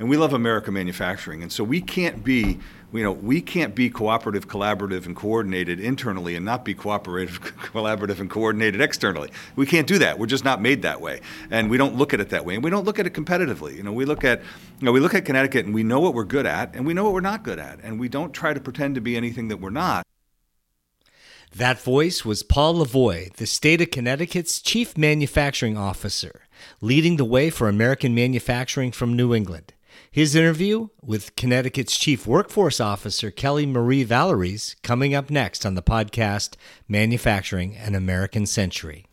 and we love American manufacturing. And so we can't be, you know, we can't be cooperative, collaborative, and coordinated internally and not be cooperative, collaborative, and coordinated externally. We can't do that. We're just not made that way, and we don't look at it that way, and we don't look at it competitively. You know, we look at, you know, we look at Connecticut, and we know what we're good at, and we know what we're not good at, and we don't try to pretend to be anything that we're not. That voice was Paul Lavoie, the state of Connecticut's chief manufacturing officer, leading the way for American manufacturing from New England. His interview with Connecticut's Chief Workforce Officer Kelli-Marie Vallieres coming up next on the podcast Manufacturing an American Century.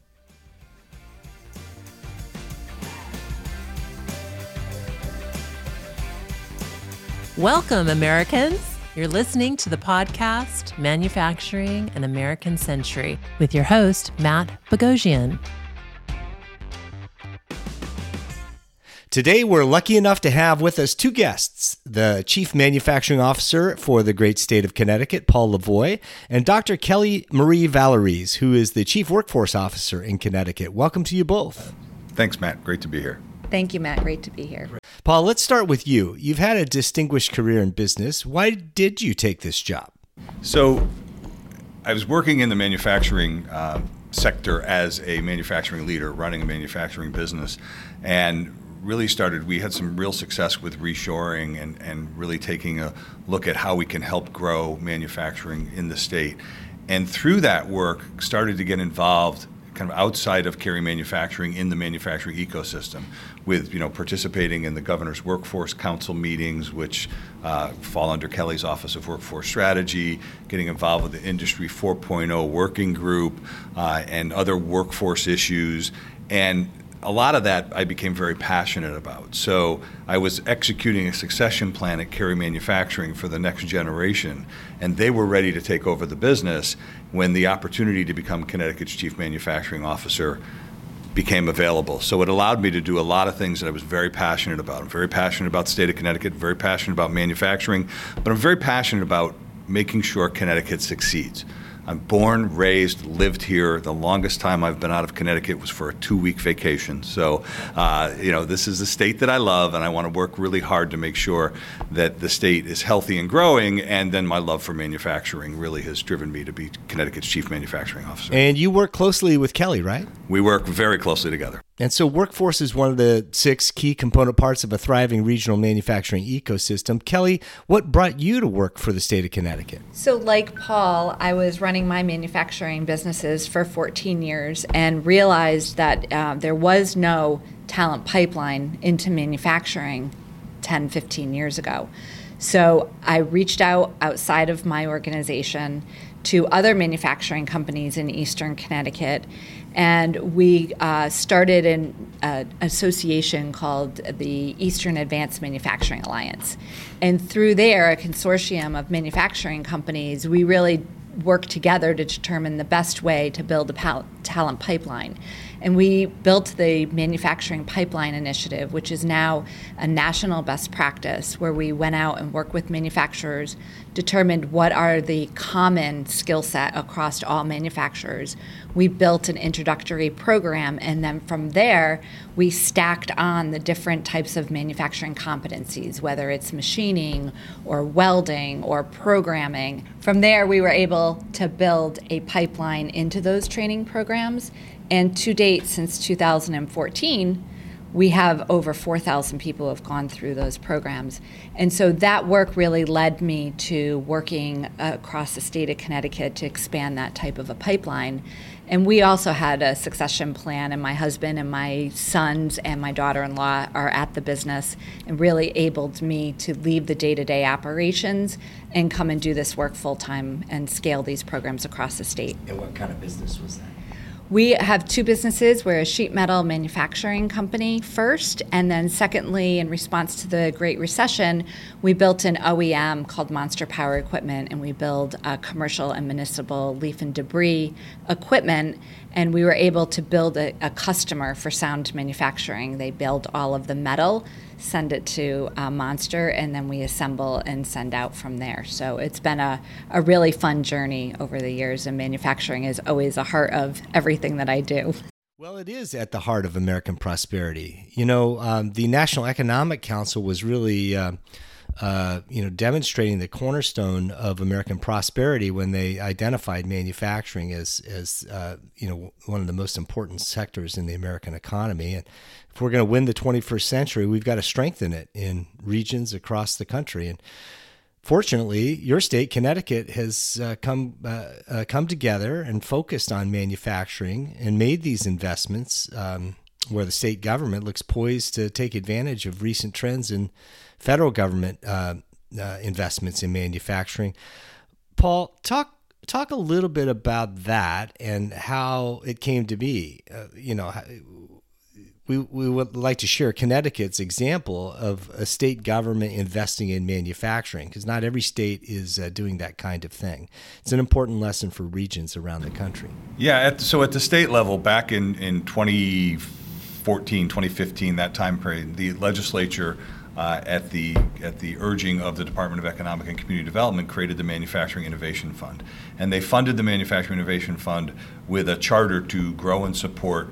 Welcome, Americans. You're listening to the podcast Manufacturing an American Century with your host, Matt Bogoshian. Today, we're lucky enough to have with us two guests the Chief Manufacturing Officer for the great state of Connecticut, Paul Lavoie, and Dr. Kelli-Marie Vallieres, who is the Chief Workforce Officer in Connecticut. Welcome to you both. Thanks, Matt. Great to be here. Thank you, Matt. Great to be here. Paul, let's start with you. You've had a distinguished career in business. Why did you take this job? So, I was working in the manufacturing uh, sector as a manufacturing leader, running a manufacturing business, and really started, we had some real success with reshoring and, and really taking a look at how we can help grow manufacturing in the state. And through that work, started to get involved kind of outside of Cary manufacturing in the manufacturing ecosystem with you know participating in the governor's workforce council meetings which uh, fall under kelly's office of workforce strategy getting involved with the industry 4.0 working group uh, and other workforce issues and a lot of that I became very passionate about. So I was executing a succession plan at Cary Manufacturing for the next generation, and they were ready to take over the business when the opportunity to become Connecticut's chief manufacturing officer became available. So it allowed me to do a lot of things that I was very passionate about. I'm very passionate about the state of Connecticut, very passionate about manufacturing, but I'm very passionate about making sure Connecticut succeeds. I'm born, raised, lived here. The longest time I've been out of Connecticut was for a two week vacation. So, uh, you know, this is the state that I love, and I want to work really hard to make sure that the state is healthy and growing. And then my love for manufacturing really has driven me to be Connecticut's chief manufacturing officer. And you work closely with Kelly, right? We work very closely together. And so, workforce is one of the six key component parts of a thriving regional manufacturing ecosystem. Kelly, what brought you to work for the state of Connecticut? So, like Paul, I was running my manufacturing businesses for 14 years and realized that uh, there was no talent pipeline into manufacturing 10, 15 years ago. So, I reached out outside of my organization to other manufacturing companies in eastern Connecticut and we uh, started an uh, association called the Eastern Advanced Manufacturing Alliance. And through there, a consortium of manufacturing companies, we really work together to determine the best way to build a pal- talent pipeline. And we built the Manufacturing Pipeline Initiative, which is now a national best practice where we went out and worked with manufacturers, determined what are the common skill set across all manufacturers. We built an introductory program, and then from there, we stacked on the different types of manufacturing competencies, whether it's machining or welding or programming. From there, we were able to build a pipeline into those training programs and to date, since 2014, we have over 4,000 people who have gone through those programs. And so that work really led me to working across the state of Connecticut to expand that type of a pipeline. And we also had a succession plan, and my husband and my sons and my daughter in law are at the business and really enabled me to leave the day to day operations and come and do this work full time and scale these programs across the state. And what kind of business was that? We have two businesses. We're a sheet metal manufacturing company first, and then secondly, in response to the Great Recession, we built an OEM called Monster Power Equipment, and we build uh, commercial and municipal leaf and debris equipment. And we were able to build a, a customer for sound manufacturing. They build all of the metal send it to uh, Monster, and then we assemble and send out from there. So it's been a, a really fun journey over the years, and manufacturing is always a heart of everything that I do. Well, it is at the heart of American prosperity. You know, um, the National Economic Council was really. Uh, uh, you know, demonstrating the cornerstone of American prosperity when they identified manufacturing as as uh, you know one of the most important sectors in the American economy. And if we're going to win the 21st century, we've got to strengthen it in regions across the country. And fortunately, your state, Connecticut, has uh, come uh, uh, come together and focused on manufacturing and made these investments. Um, where the state government looks poised to take advantage of recent trends in federal government uh, uh, investments in manufacturing. Paul, talk talk a little bit about that and how it came to be. Uh, you know, we we would like to share Connecticut's example of a state government investing in manufacturing because not every state is uh, doing that kind of thing. It's an important lesson for regions around the country. Yeah, at, so at the state level, back in in 2014, 2015, that time period, the legislature uh, at the at the urging of the Department of Economic and Community Development, created the Manufacturing Innovation Fund, and they funded the Manufacturing Innovation Fund with a charter to grow and support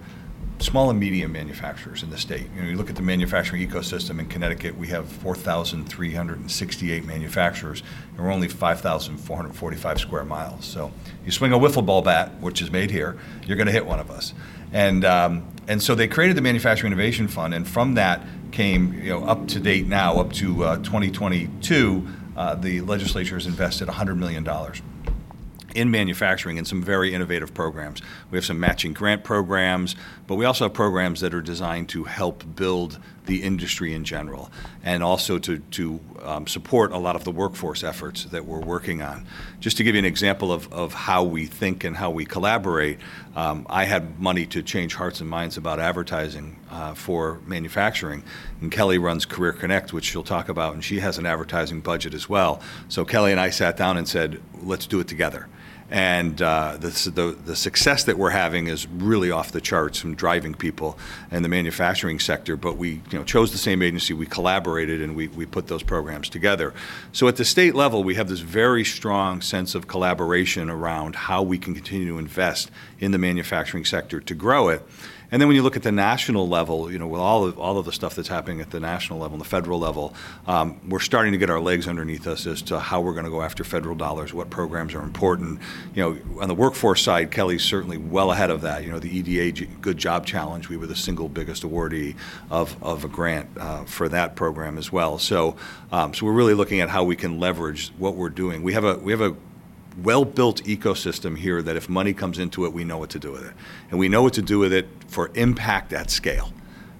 small and medium manufacturers in the state. You know, you look at the manufacturing ecosystem in Connecticut, we have 4,368 manufacturers, and we're only 5,445 square miles. So you swing a wiffle ball bat, which is made here, you're going to hit one of us. And um, and so they created the Manufacturing Innovation Fund, and from that came, you know, up to date now, up to uh, 2022, uh, the legislature has invested $100 million in manufacturing in some very innovative programs. We have some matching grant programs, but we also have programs that are designed to help build the industry in general and also to, to um, support a lot of the workforce efforts that we're working on. Just to give you an example of, of how we think and how we collaborate, um, I had money to change hearts and minds about advertising uh, for manufacturing, and Kelly runs Career Connect, which she'll talk about, and she has an advertising budget as well. So Kelly and I sat down and said, let's do it together and uh, the, the, the, success that we're having is really off the charts from driving people and the manufacturing sector. But we you know, chose the same agency, we collaborated, and we, we put those programs together. So at the state level, we have this very strong sense of collaboration around how we can continue to invest in the manufacturing sector to grow it. And then when you look at the national level, you know, with all of, all of the stuff that's happening at the national level and the federal level, um, we're starting to get our legs underneath us as to how we're going to go after federal dollars, what programs are important. You know, on the workforce side, Kelly's certainly well ahead of that. You know, the EDA Good Job Challenge, we were the single biggest awardee of, of a grant uh, for that program as well. So, um, so we're really looking at how we can leverage what we're doing. We have a we have a well built ecosystem here that if money comes into it, we know what to do with it. And we know what to do with it for impact at scale.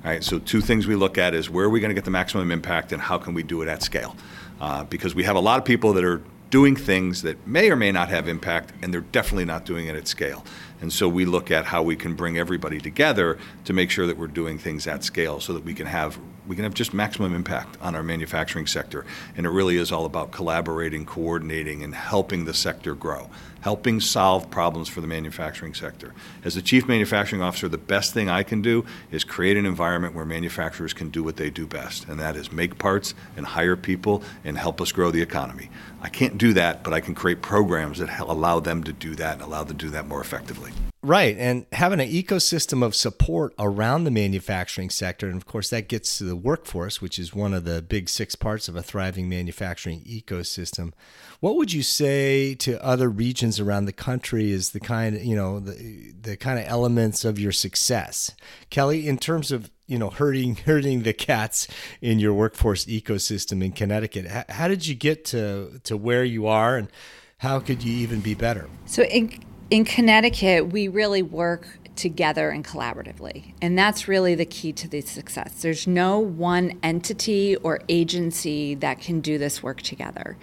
Right? So, two things we look at is where are we going to get the maximum impact and how can we do it at scale? Uh, because we have a lot of people that are doing things that may or may not have impact, and they're definitely not doing it at scale. And so we look at how we can bring everybody together to make sure that we're doing things at scale so that we can have we can have just maximum impact on our manufacturing sector. And it really is all about collaborating, coordinating, and helping the sector grow, helping solve problems for the manufacturing sector. As the chief manufacturing officer, the best thing I can do is create an environment where manufacturers can do what they do best, and that is make parts and hire people and help us grow the economy. I can't do that, but I can create programs that allow them to do that and allow them to do that more effectively. Right. And having an ecosystem of support around the manufacturing sector. And of course, that gets to the workforce, which is one of the big six parts of a thriving manufacturing ecosystem. What would you say to other regions around the country is the kind of, you know, the, the kind of elements of your success? Kelly, in terms of, you know, herding, herding the cats in your workforce ecosystem in Connecticut, how, how did you get to, to where you are and how could you even be better? So, in, in Connecticut, we really work together and collaboratively. And that's really the key to the success. There's no one entity or agency that can do this work together.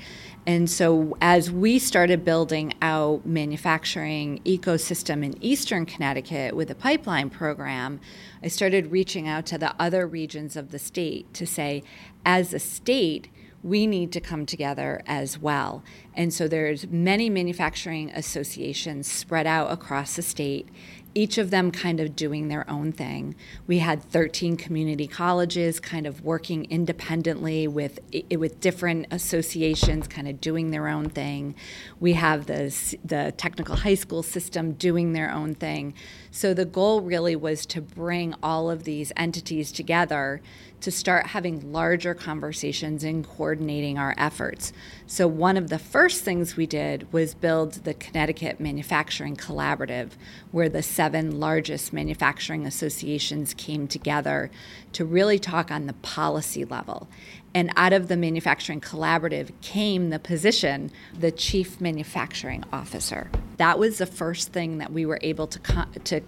And so as we started building out manufacturing ecosystem in eastern Connecticut with the pipeline program, I started reaching out to the other regions of the state to say as a state we need to come together as well. And so there's many manufacturing associations spread out across the state each of them kind of doing their own thing. We had 13 community colleges kind of working independently with with different associations kind of doing their own thing. We have the the technical high school system doing their own thing. So the goal really was to bring all of these entities together to start having larger conversations and coordinating our efforts. So, one of the first things we did was build the Connecticut Manufacturing Collaborative, where the seven largest manufacturing associations came together to really talk on the policy level. And out of the Manufacturing Collaborative came the position, the Chief Manufacturing Officer. That was the first thing that we were able to, to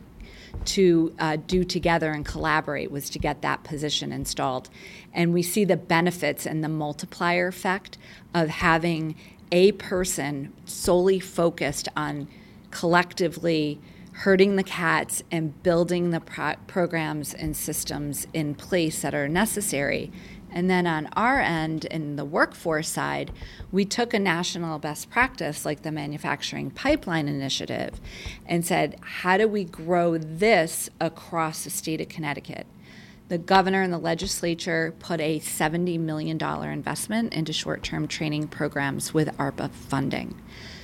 to uh, do together and collaborate was to get that position installed. And we see the benefits and the multiplier effect of having a person solely focused on collectively herding the cats and building the pro- programs and systems in place that are necessary and then on our end, in the workforce side, we took a national best practice like the Manufacturing Pipeline Initiative and said, how do we grow this across the state of Connecticut? The governor and the legislature put a $70 million investment into short term training programs with ARPA funding.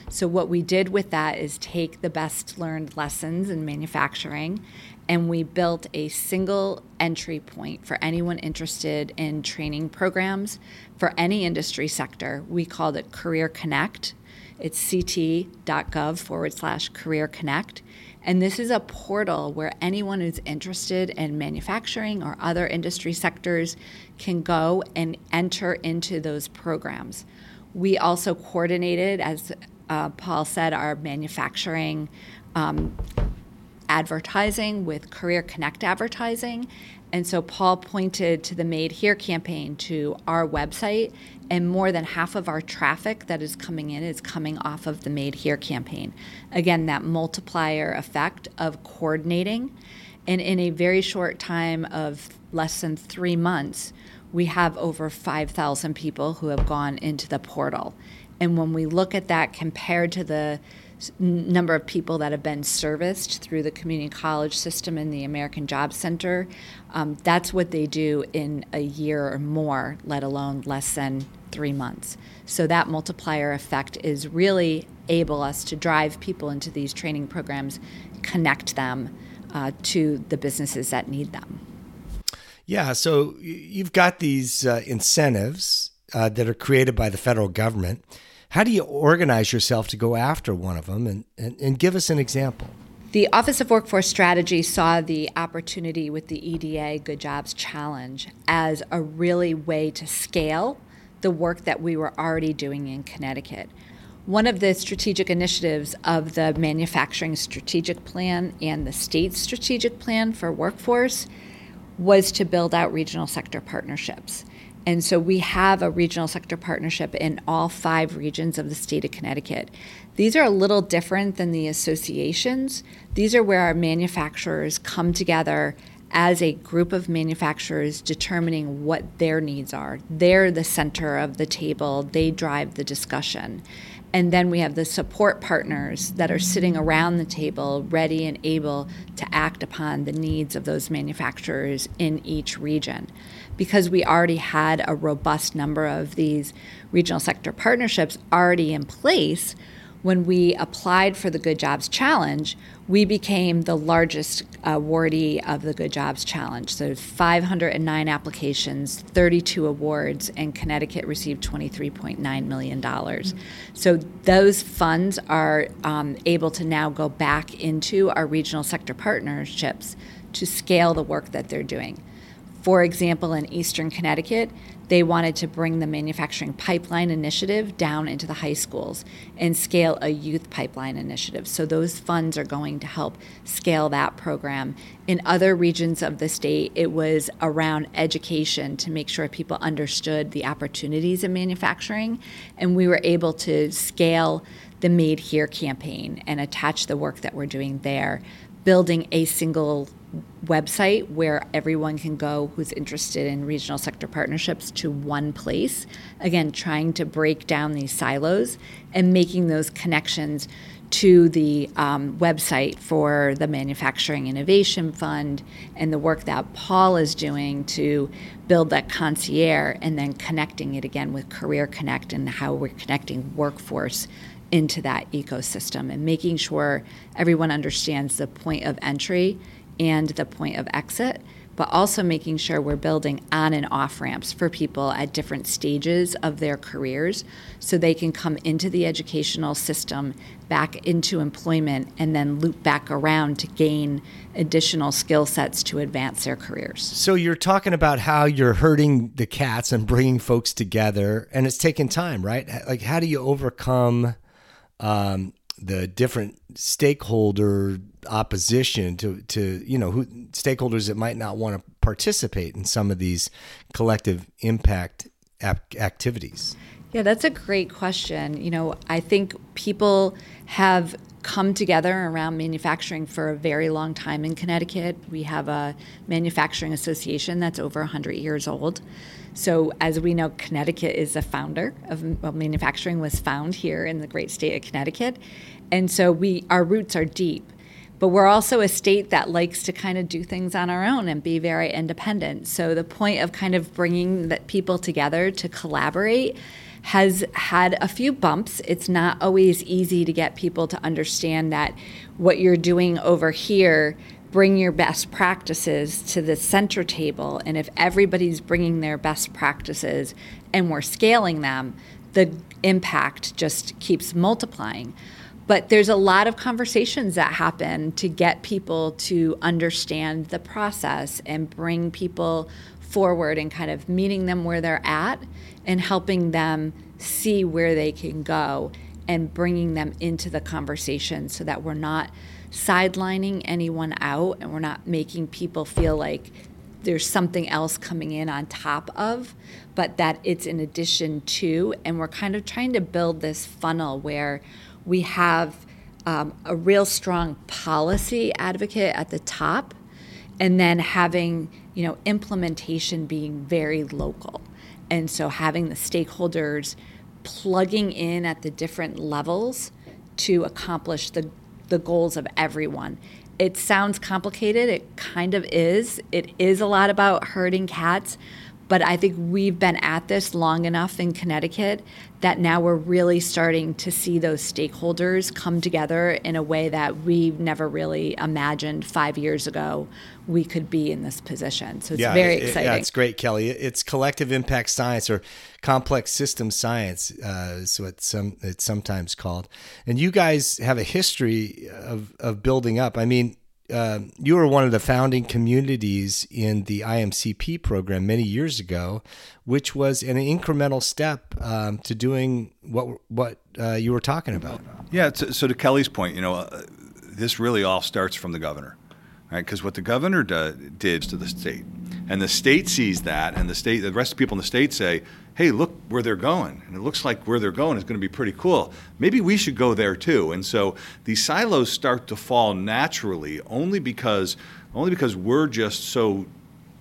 So, what we did with that is take the best learned lessons in manufacturing and we built a single entry point for anyone interested in training programs for any industry sector. We called it Career Connect. It's ct.gov forward slash Career Connect. And this is a portal where anyone who's interested in manufacturing or other industry sectors can go and enter into those programs. We also coordinated, as uh, Paul said, our manufacturing um, advertising with Career Connect advertising. And so Paul pointed to the Made Here campaign to our website, and more than half of our traffic that is coming in is coming off of the Made Here campaign. Again, that multiplier effect of coordinating. And in a very short time of less than three months, we have over 5,000 people who have gone into the portal. And when we look at that compared to the number of people that have been serviced through the community college system and the American Job Center. Um, that's what they do in a year or more, let alone less than three months. So that multiplier effect is really able us to drive people into these training programs, connect them uh, to the businesses that need them. Yeah, so you've got these uh, incentives uh, that are created by the federal government. How do you organize yourself to go after one of them? And, and, and give us an example. The Office of Workforce Strategy saw the opportunity with the EDA Good Jobs Challenge as a really way to scale the work that we were already doing in Connecticut. One of the strategic initiatives of the Manufacturing Strategic Plan and the State Strategic Plan for Workforce was to build out regional sector partnerships. And so we have a regional sector partnership in all five regions of the state of Connecticut. These are a little different than the associations. These are where our manufacturers come together as a group of manufacturers determining what their needs are. They're the center of the table, they drive the discussion. And then we have the support partners that are sitting around the table, ready and able to act upon the needs of those manufacturers in each region. Because we already had a robust number of these regional sector partnerships already in place, when we applied for the Good Jobs Challenge, we became the largest awardee of the Good Jobs Challenge. So 509 applications, 32 awards, and Connecticut received $23.9 million. So those funds are um, able to now go back into our regional sector partnerships to scale the work that they're doing. For example, in Eastern Connecticut, they wanted to bring the manufacturing pipeline initiative down into the high schools and scale a youth pipeline initiative. So those funds are going to help scale that program. In other regions of the state, it was around education to make sure people understood the opportunities in manufacturing. And we were able to scale the Made Here campaign and attach the work that we're doing there, building a single website where everyone can go who's interested in regional sector partnerships to one place. Again, trying to break down these silos and making those connections to the um, website for the Manufacturing Innovation Fund and the work that Paul is doing to build that concierge and then connecting it again with Career Connect and how we're connecting workforce into that ecosystem and making sure everyone understands the point of entry and the point of exit but also making sure we're building on and off ramps for people at different stages of their careers so they can come into the educational system, back into employment, and then loop back around to gain additional skill sets to advance their careers. So you're talking about how you're herding the cats and bringing folks together, and it's taken time, right? Like, how do you overcome um, the different stakeholder opposition to to you know who stakeholders that might not want to participate in some of these collective impact ap- activities yeah that's a great question you know i think people have come together around manufacturing for a very long time in Connecticut. We have a manufacturing association that's over 100 years old. So, as we know, Connecticut is a founder of well, manufacturing was found here in the great state of Connecticut, and so we our roots are deep. But we're also a state that likes to kind of do things on our own and be very independent. So the point of kind of bringing the people together to collaborate has had a few bumps. It's not always easy to get people to understand that what you're doing over here bring your best practices to the center table and if everybody's bringing their best practices and we're scaling them the impact just keeps multiplying. But there's a lot of conversations that happen to get people to understand the process and bring people forward and kind of meeting them where they're at and helping them see where they can go and bringing them into the conversation so that we're not sidelining anyone out and we're not making people feel like there's something else coming in on top of, but that it's in addition to. And we're kind of trying to build this funnel where we have um, a real strong policy advocate at the top and then having you know implementation being very local and so having the stakeholders plugging in at the different levels to accomplish the the goals of everyone. It sounds complicated. It kind of is. It is a lot about herding cats, but I think we've been at this long enough in Connecticut that now we're really starting to see those stakeholders come together in a way that we never really imagined five years ago we could be in this position. So it's yeah, very it, exciting. Yeah, it's great, Kelly. It's collective impact science or complex system science, uh, is what some it's sometimes called. And you guys have a history of of building up. I mean, uh, you were one of the founding communities in the IMCP program many years ago, which was an incremental step um, to doing what what uh, you were talking about. Yeah. So to Kelly's point, you know, uh, this really all starts from the governor, right? Because what the governor do, did to the state, and the state sees that, and the state, the rest of the people in the state say, hey, look where they're going. And it looks like where they're going is going to be pretty cool. Maybe we should go there too. And so these silos start to fall naturally only because only because we're just so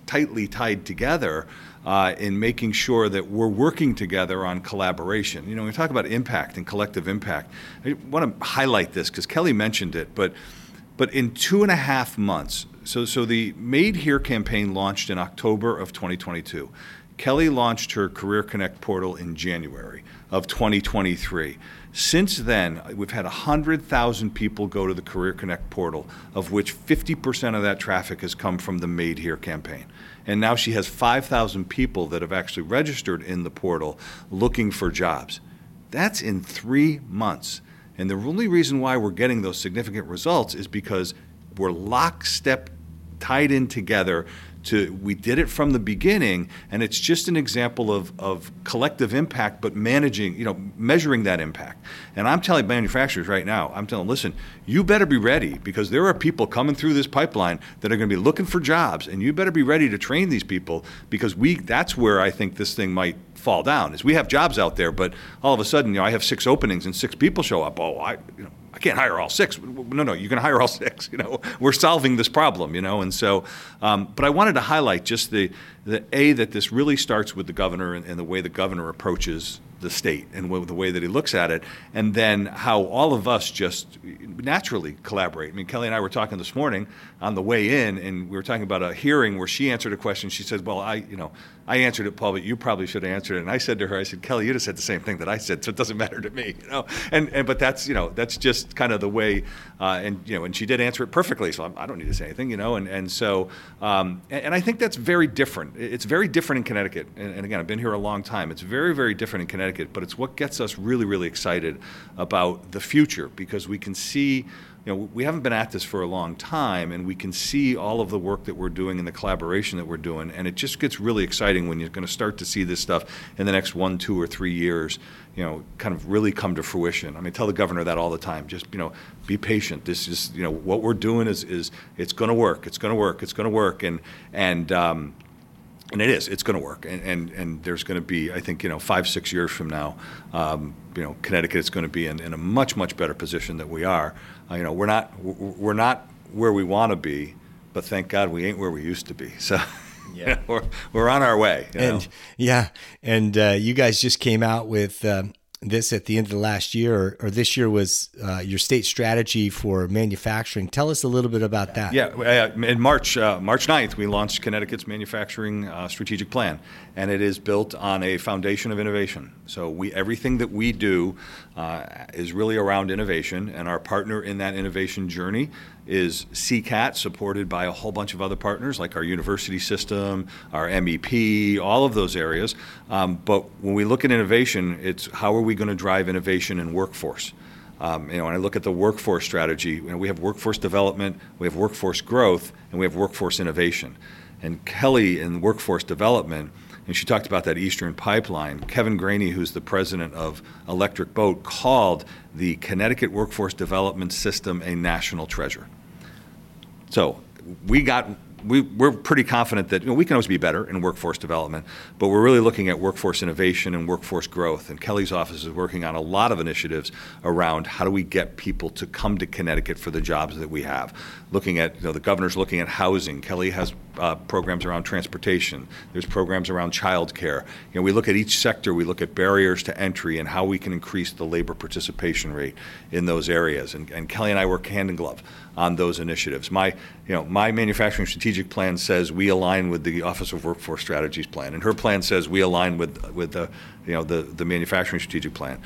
tightly tied together uh, in making sure that we're working together on collaboration. You know, we talk about impact and collective impact, I want to highlight this because Kelly mentioned it, but but in two and a half months, so so the Made Here campaign launched in October of 2022. Kelly launched her Career Connect portal in January of 2023. Since then, we've had 100,000 people go to the Career Connect portal, of which 50% of that traffic has come from the Made Here campaign. And now she has 5,000 people that have actually registered in the portal looking for jobs. That's in three months. And the only reason why we're getting those significant results is because we're lockstep tied in together to we did it from the beginning and it's just an example of, of collective impact but managing you know measuring that impact. And i'm telling manufacturers right now i'm telling listen you better be ready because there are people coming through this pipeline that are going to be looking for jobs and you better be ready to train these people because we that's where i think this thing might fall down is we have jobs out there but all of a sudden you know i have six openings and six people show up oh i you know I can't hire all six. No, no, you can hire all six. You know, we're solving this problem. You know, and so, um, but I wanted to highlight just the the a that this really starts with the governor and, and the way the governor approaches the state and the way that he looks at it, and then how all of us just naturally collaborate. I mean, Kelly and I were talking this morning on the way in, and we were talking about a hearing where she answered a question. She said, "Well, I, you know, I answered it, Paul, but you probably should have answered it." And I said to her, "I said, Kelly, you just said the same thing that I said, so it doesn't matter to me, you know." And and but that's you know that's just kind of the way, uh, and you know, and she did answer it perfectly, so I'm, I do not need to say anything, you know, and and so um, and, and, I think that's very different. It's very different in Connecticut, and, and again, I've been here a long time. It's very very different in Connecticut, but it's what gets us really really excited about the future because we can see you know, we haven't been at this for a long time, and we can see all of the work that we're doing and the collaboration that we're doing, and it just gets really exciting when you're going to start to see this stuff in the next one, two, or three years. You know, kind of really come to fruition. I mean, tell the governor that all the time. Just you know, be patient. This is you know what we're doing is is it's going to work. It's going to work. It's going to work. And and um, and it is. It's going to work, and and, and there's going to be, I think, you know, five six years from now, um, you know, Connecticut is going to be in, in a much much better position than we are. Uh, you know, we're not we're not where we want to be, but thank God we ain't where we used to be. So. Yeah, we're, we're on our way. and know? yeah, and uh, you guys just came out with um, this at the end of the last year, or, this year was uh, your state strategy for manufacturing. Tell us a little bit about that. Yeah, uh, in March, uh, March 9th, we launched Connecticut's manufacturing uh, strategic plan, and it is built on a foundation of innovation. So we everything that we do uh, is really around innovation, and our partner in that innovation journey is CCAT, supported by a whole bunch of other partners like our university system, our MEP, all of those areas. Um, but when we look at innovation, it's how are we going to drive innovation in workforce? Um, you know, when I look at the workforce strategy, you know, we have workforce development, we have workforce growth, and we have workforce innovation. And Kelly in workforce development and she talked about that Eastern pipeline. Kevin Graney, who's the president of Electric Boat, called the Connecticut Workforce Development System a national treasure. So we got we, we're pretty confident that you know, we can always be better in workforce development, but we're really looking at workforce innovation and workforce growth. And Kelly's office is working on a lot of initiatives around how do we get people to come to Connecticut for the jobs that we have. Looking at, you know, the governor's looking at housing. Kelly has uh, programs around transportation. There's programs around childcare. You know, we look at each sector. We look at barriers to entry and how we can increase the labor participation rate in those areas. And, and Kelly and I work hand in glove on those initiatives. My, you know, my manufacturing strategic plan says we align with the Office of Workforce Strategies plan, and her plan says we align with with the, you know, the the manufacturing strategic plan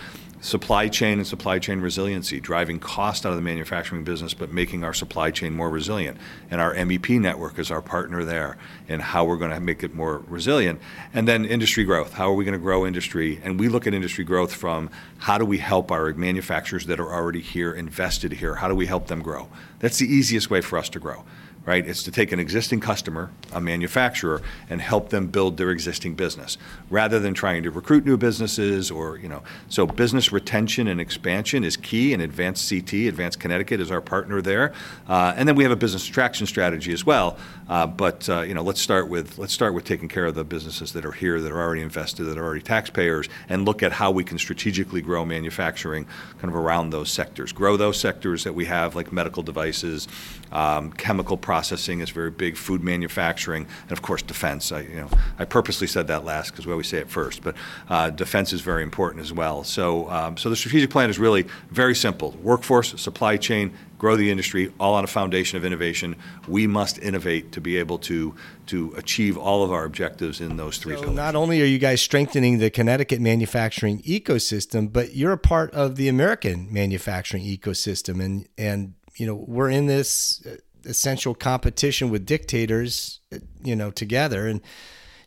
supply chain and supply chain resiliency, driving cost out of the manufacturing business, but making our supply chain more resilient. And our MEP network is our partner there in how we're going to make it more resilient. And then industry growth. How are we going to grow industry? And we look at industry growth from how do we help our manufacturers that are already here, invested here? How do we help them grow? That's the easiest way for us to grow right? It's to take an existing customer, a manufacturer, and help them build their existing business rather than trying to recruit new businesses or, you know. So business retention and expansion is key, and Advanced CT, Advanced Connecticut, is our partner there. Uh, and then we have a business attraction strategy as well. Uh, but uh, you know, let's start with let's start with taking care of the businesses that are here, that are already invested, that are already taxpayers, and look at how we can strategically grow manufacturing kind of around those sectors. Grow those sectors that we have, like medical devices, um, chemical processing is very big, food manufacturing, and of course defense. I, you know, I purposely said that last because we always say it first, but uh, defense is very important as well. So, um, so the strategic plan is really very simple: workforce, supply chain, grow the industry, all on a foundation of innovation. We must innovate to be able to to achieve all of our objectives in those three so pillars. Not only are you guys strengthening the Connecticut manufacturing ecosystem, but you're a part of the American manufacturing ecosystem, and and you know, we're in this uh, essential competition with dictators, you know, together. And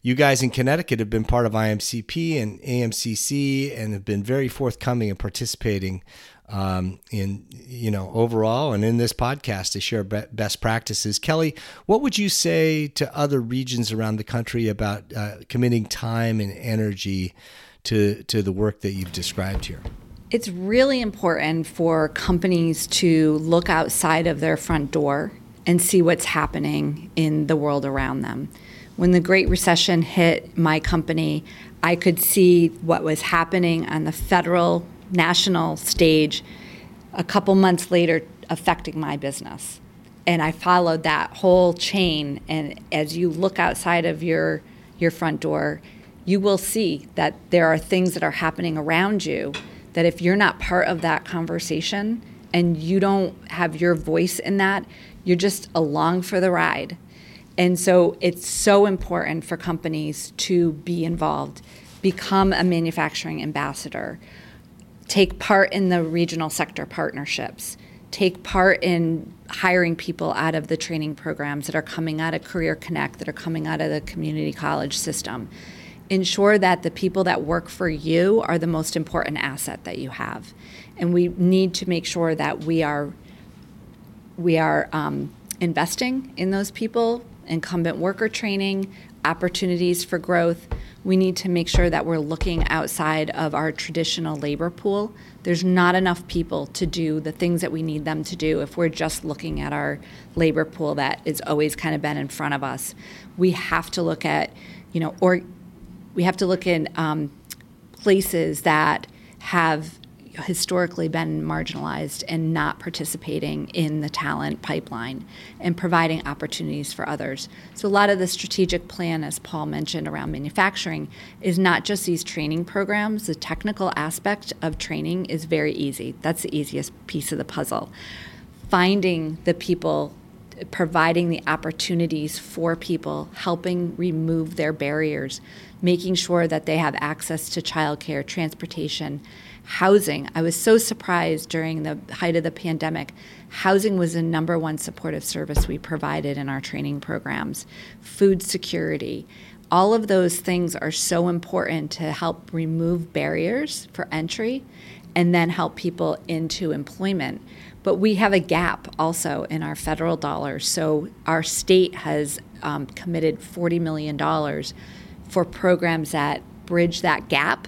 you guys in Connecticut have been part of IMCP and AMCC and have been very forthcoming and participating um, in, you know, overall and in this podcast to share best practices. Kelly, what would you say to other regions around the country about uh, committing time and energy to, to the work that you've described here? It's really important for companies to look outside of their front door and see what's happening in the world around them. When the Great Recession hit my company, I could see what was happening on the federal, national stage a couple months later affecting my business. And I followed that whole chain. And as you look outside of your, your front door, you will see that there are things that are happening around you that if you're not part of that conversation and you don't have your voice in that, you're just along for the ride. And so it's so important for companies to be involved, become a manufacturing ambassador, take part in the regional sector partnerships, take part in hiring people out of the training programs that are coming out of Career Connect, that are coming out of the community college system. Ensure that the people that work for you are the most important asset that you have. And we need to make sure that we are we are um, investing in those people, incumbent worker training, opportunities for growth. We need to make sure that we're looking outside of our traditional labor pool. There's not enough people to do the things that we need them to do if we're just looking at our labor pool that has always kind of been in front of us. We have to look at, you know, or we have to look in um, places that have historically been marginalized and not participating in the talent pipeline and providing opportunities for others. So, a lot of the strategic plan, as Paul mentioned, around manufacturing is not just these training programs. The technical aspect of training is very easy, that's the easiest piece of the puzzle. Finding the people providing the opportunities for people, helping remove their barriers, making sure that they have access to childcare, transportation, housing. I was so surprised during the height of the pandemic. Housing was the number one supportive service we provided in our training programs. Food security. All of those things are so important to help remove barriers for entry and then help people into employment. But we have a gap also in our federal dollars. So our state has um, committed $40 million for programs that bridge that gap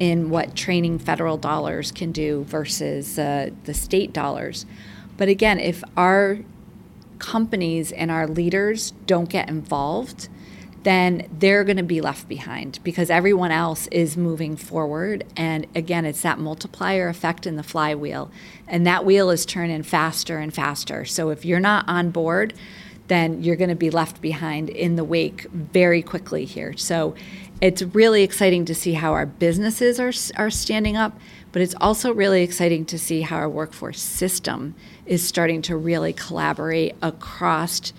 in what training federal dollars can do versus uh, the state dollars. But again, if our companies and our leaders don't get involved, then they're going to be left behind because everyone else is moving forward. And again, it's that multiplier effect in the flywheel. And that wheel is turning faster and faster. So if you're not on board, then you're going to be left behind in the wake very quickly here. So it's really exciting to see how our businesses are, are standing up, but it's also really exciting to see how our workforce system is starting to really collaborate across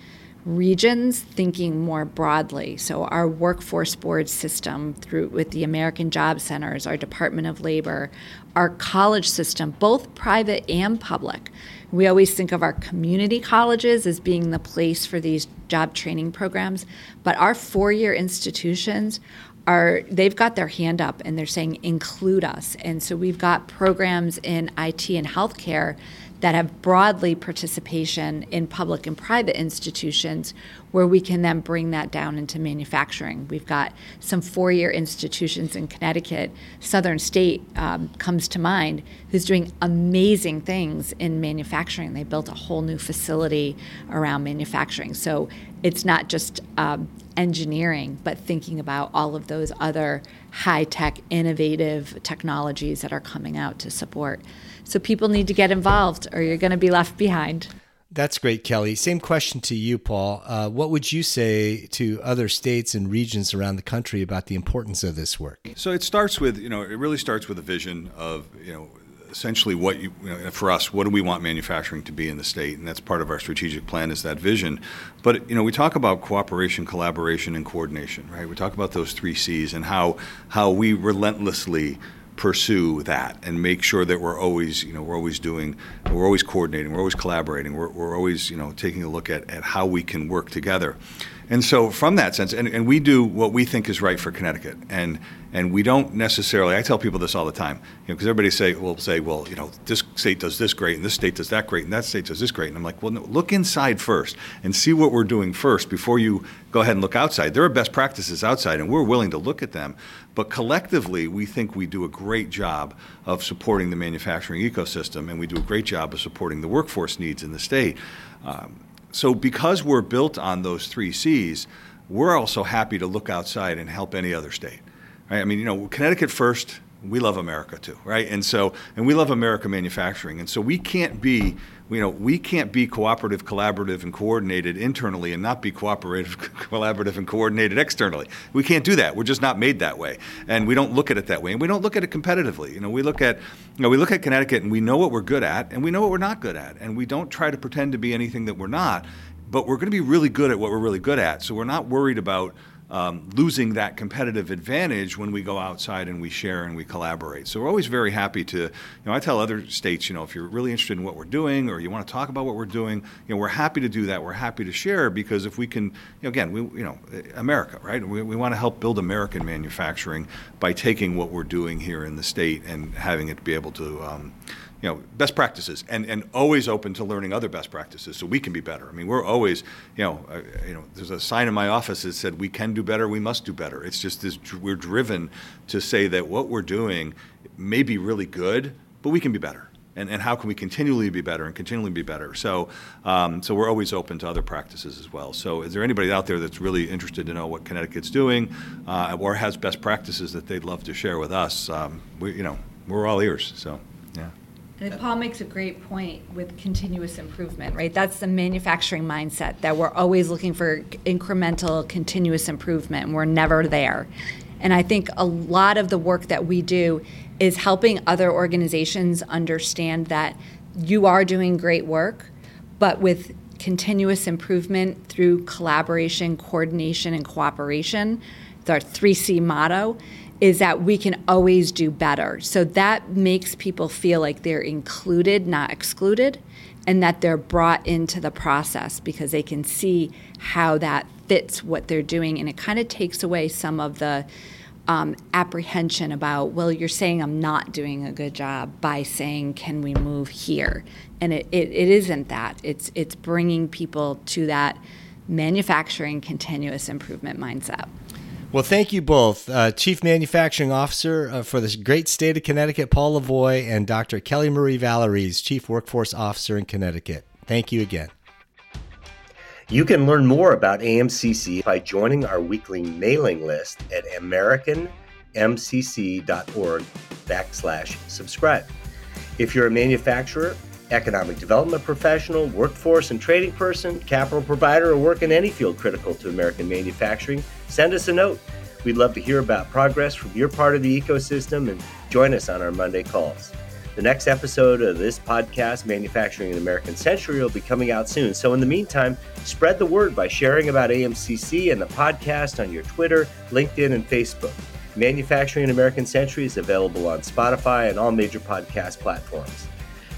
regions thinking more broadly. So our workforce board system through with the American Job Centers, our Department of Labor, our college system, both private and public. We always think of our community colleges as being the place for these job training programs, but our four-year institutions are they've got their hand up and they're saying include us. And so we've got programs in IT and healthcare that have broadly participation in public and private institutions where we can then bring that down into manufacturing. We've got some four year institutions in Connecticut. Southern State um, comes to mind, who's doing amazing things in manufacturing. They built a whole new facility around manufacturing. So it's not just um, engineering, but thinking about all of those other high tech, innovative technologies that are coming out to support. So people need to get involved or you're going to be left behind. That's great, Kelly. Same question to you, Paul. Uh, what would you say to other states and regions around the country about the importance of this work? So it starts with, you know, it really starts with a vision of, you know, essentially what you, you know, for us, what do we want manufacturing to be in the state? And that's part of our strategic plan is that vision. But, you know, we talk about cooperation, collaboration, and coordination, right? We talk about those three C's and how, how we relentlessly pursue that and make sure that we're always, you know, we're always doing, we're always coordinating, we're always collaborating, we're, we're always, you know, taking a look at, at how we can work together. And so, from that sense, and, and we do what we think is right for Connecticut, and and we don't necessarily. I tell people this all the time, you know, because everybody say will say, well, you know, this state does this great, and this state does that great, and that state does this great, and I'm like, well, no, look inside first and see what we're doing first before you go ahead and look outside. There are best practices outside, and we're willing to look at them, but collectively, we think we do a great job of supporting the manufacturing ecosystem, and we do a great job of supporting the workforce needs in the state. Um, so because we're built on those three C's, we're also happy to look outside and help any other state. Right? I mean, you know, Connecticut first, we love America too, right? And so, and we love America manufacturing. And so we can't be, you know, we can't be cooperative, collaborative, and coordinated internally and not be cooperative, collaborative, and coordinated externally. We can't do that. We're just not made that way. And we don't look at it that way. And we don't look at it competitively. You know, we look at, you know, we look at Connecticut and we know what we're good at and we know what we're not good at. And we don't try to pretend to be anything that we're not. But we're going to be really good at what we're really good at. So we're not worried about um, losing that competitive advantage when we go outside and we share and we collaborate. So we're always very happy to, you know, I tell other states, you know, if you're really interested in what we're doing or you want to talk about what we're doing, you know, we're happy to do that. We're happy to share because if we can, you know, again, we, you know, America, right? We, we want to help build American manufacturing by taking what we're doing here in the state and having it be able to, um, you know, best practices and, and always open to learning other best practices so we can be better. I mean, we're always, you know, uh, you know, there's a sign in my office that said we can do better, we must do better. It's just this, we're driven to say that what we're doing may be really good, but we can be better. And, and how can we continually be better and continually be better? So, um, so we're always open to other practices as well. So, is there anybody out there that's really interested to know what Connecticut's doing, uh, or has best practices that they'd love to share with us? Um, we, you know, we're all ears. So, yeah. And Paul makes a great point with continuous improvement, right? That's the manufacturing mindset that we're always looking for incremental, continuous improvement, and we're never there. And I think a lot of the work that we do is helping other organizations understand that you are doing great work, but with continuous improvement through collaboration, coordination, and cooperation. It's our 3C motto is that we can always do better. So that makes people feel like they're included, not excluded, and that they're brought into the process because they can see how that fits what they're doing. And it kind of takes away some of the um, apprehension about, well, you're saying I'm not doing a good job by saying, can we move here? And it, it, it isn't that. It's, it's bringing people to that manufacturing continuous improvement mindset. Well, thank you both, uh, Chief Manufacturing Officer uh, for the great state of Connecticut, Paul Lavoie, and Dr. Kelli-Marie Vallieres, Chief Workforce Officer in Connecticut. Thank you again. You can learn more about AMCC by joining our weekly mailing list at americanmcc.org backslash subscribe. If you're a manufacturer, economic development professional, workforce and trading person, capital provider, or work in any field critical to American manufacturing, send us a note. We'd love to hear about progress from your part of the ecosystem and join us on our Monday calls. The next episode of this podcast, Manufacturing an American Century, will be coming out soon. So, in the meantime, spread the word by sharing about AMCC and the podcast on your Twitter, LinkedIn, and Facebook. Manufacturing an American Century is available on Spotify and all major podcast platforms.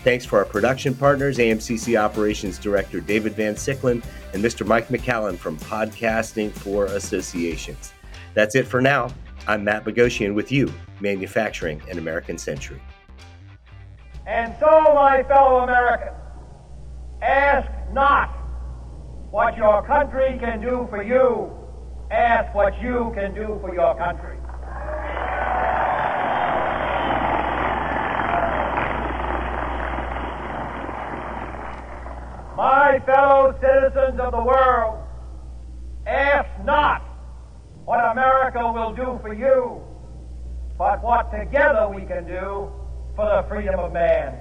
Thanks for our production partners, AMCC Operations Director David Van Siclen and Mr. Mike McCallum from Podcasting for Associations. That's it for now. I'm Matt Bogoshian with you, Manufacturing an American Century. And so, my fellow Americans, ask not what your country can do for you, ask what you can do for your country. My citizens of the world, ask not what America will do for you, but what together we can do for the freedom of man.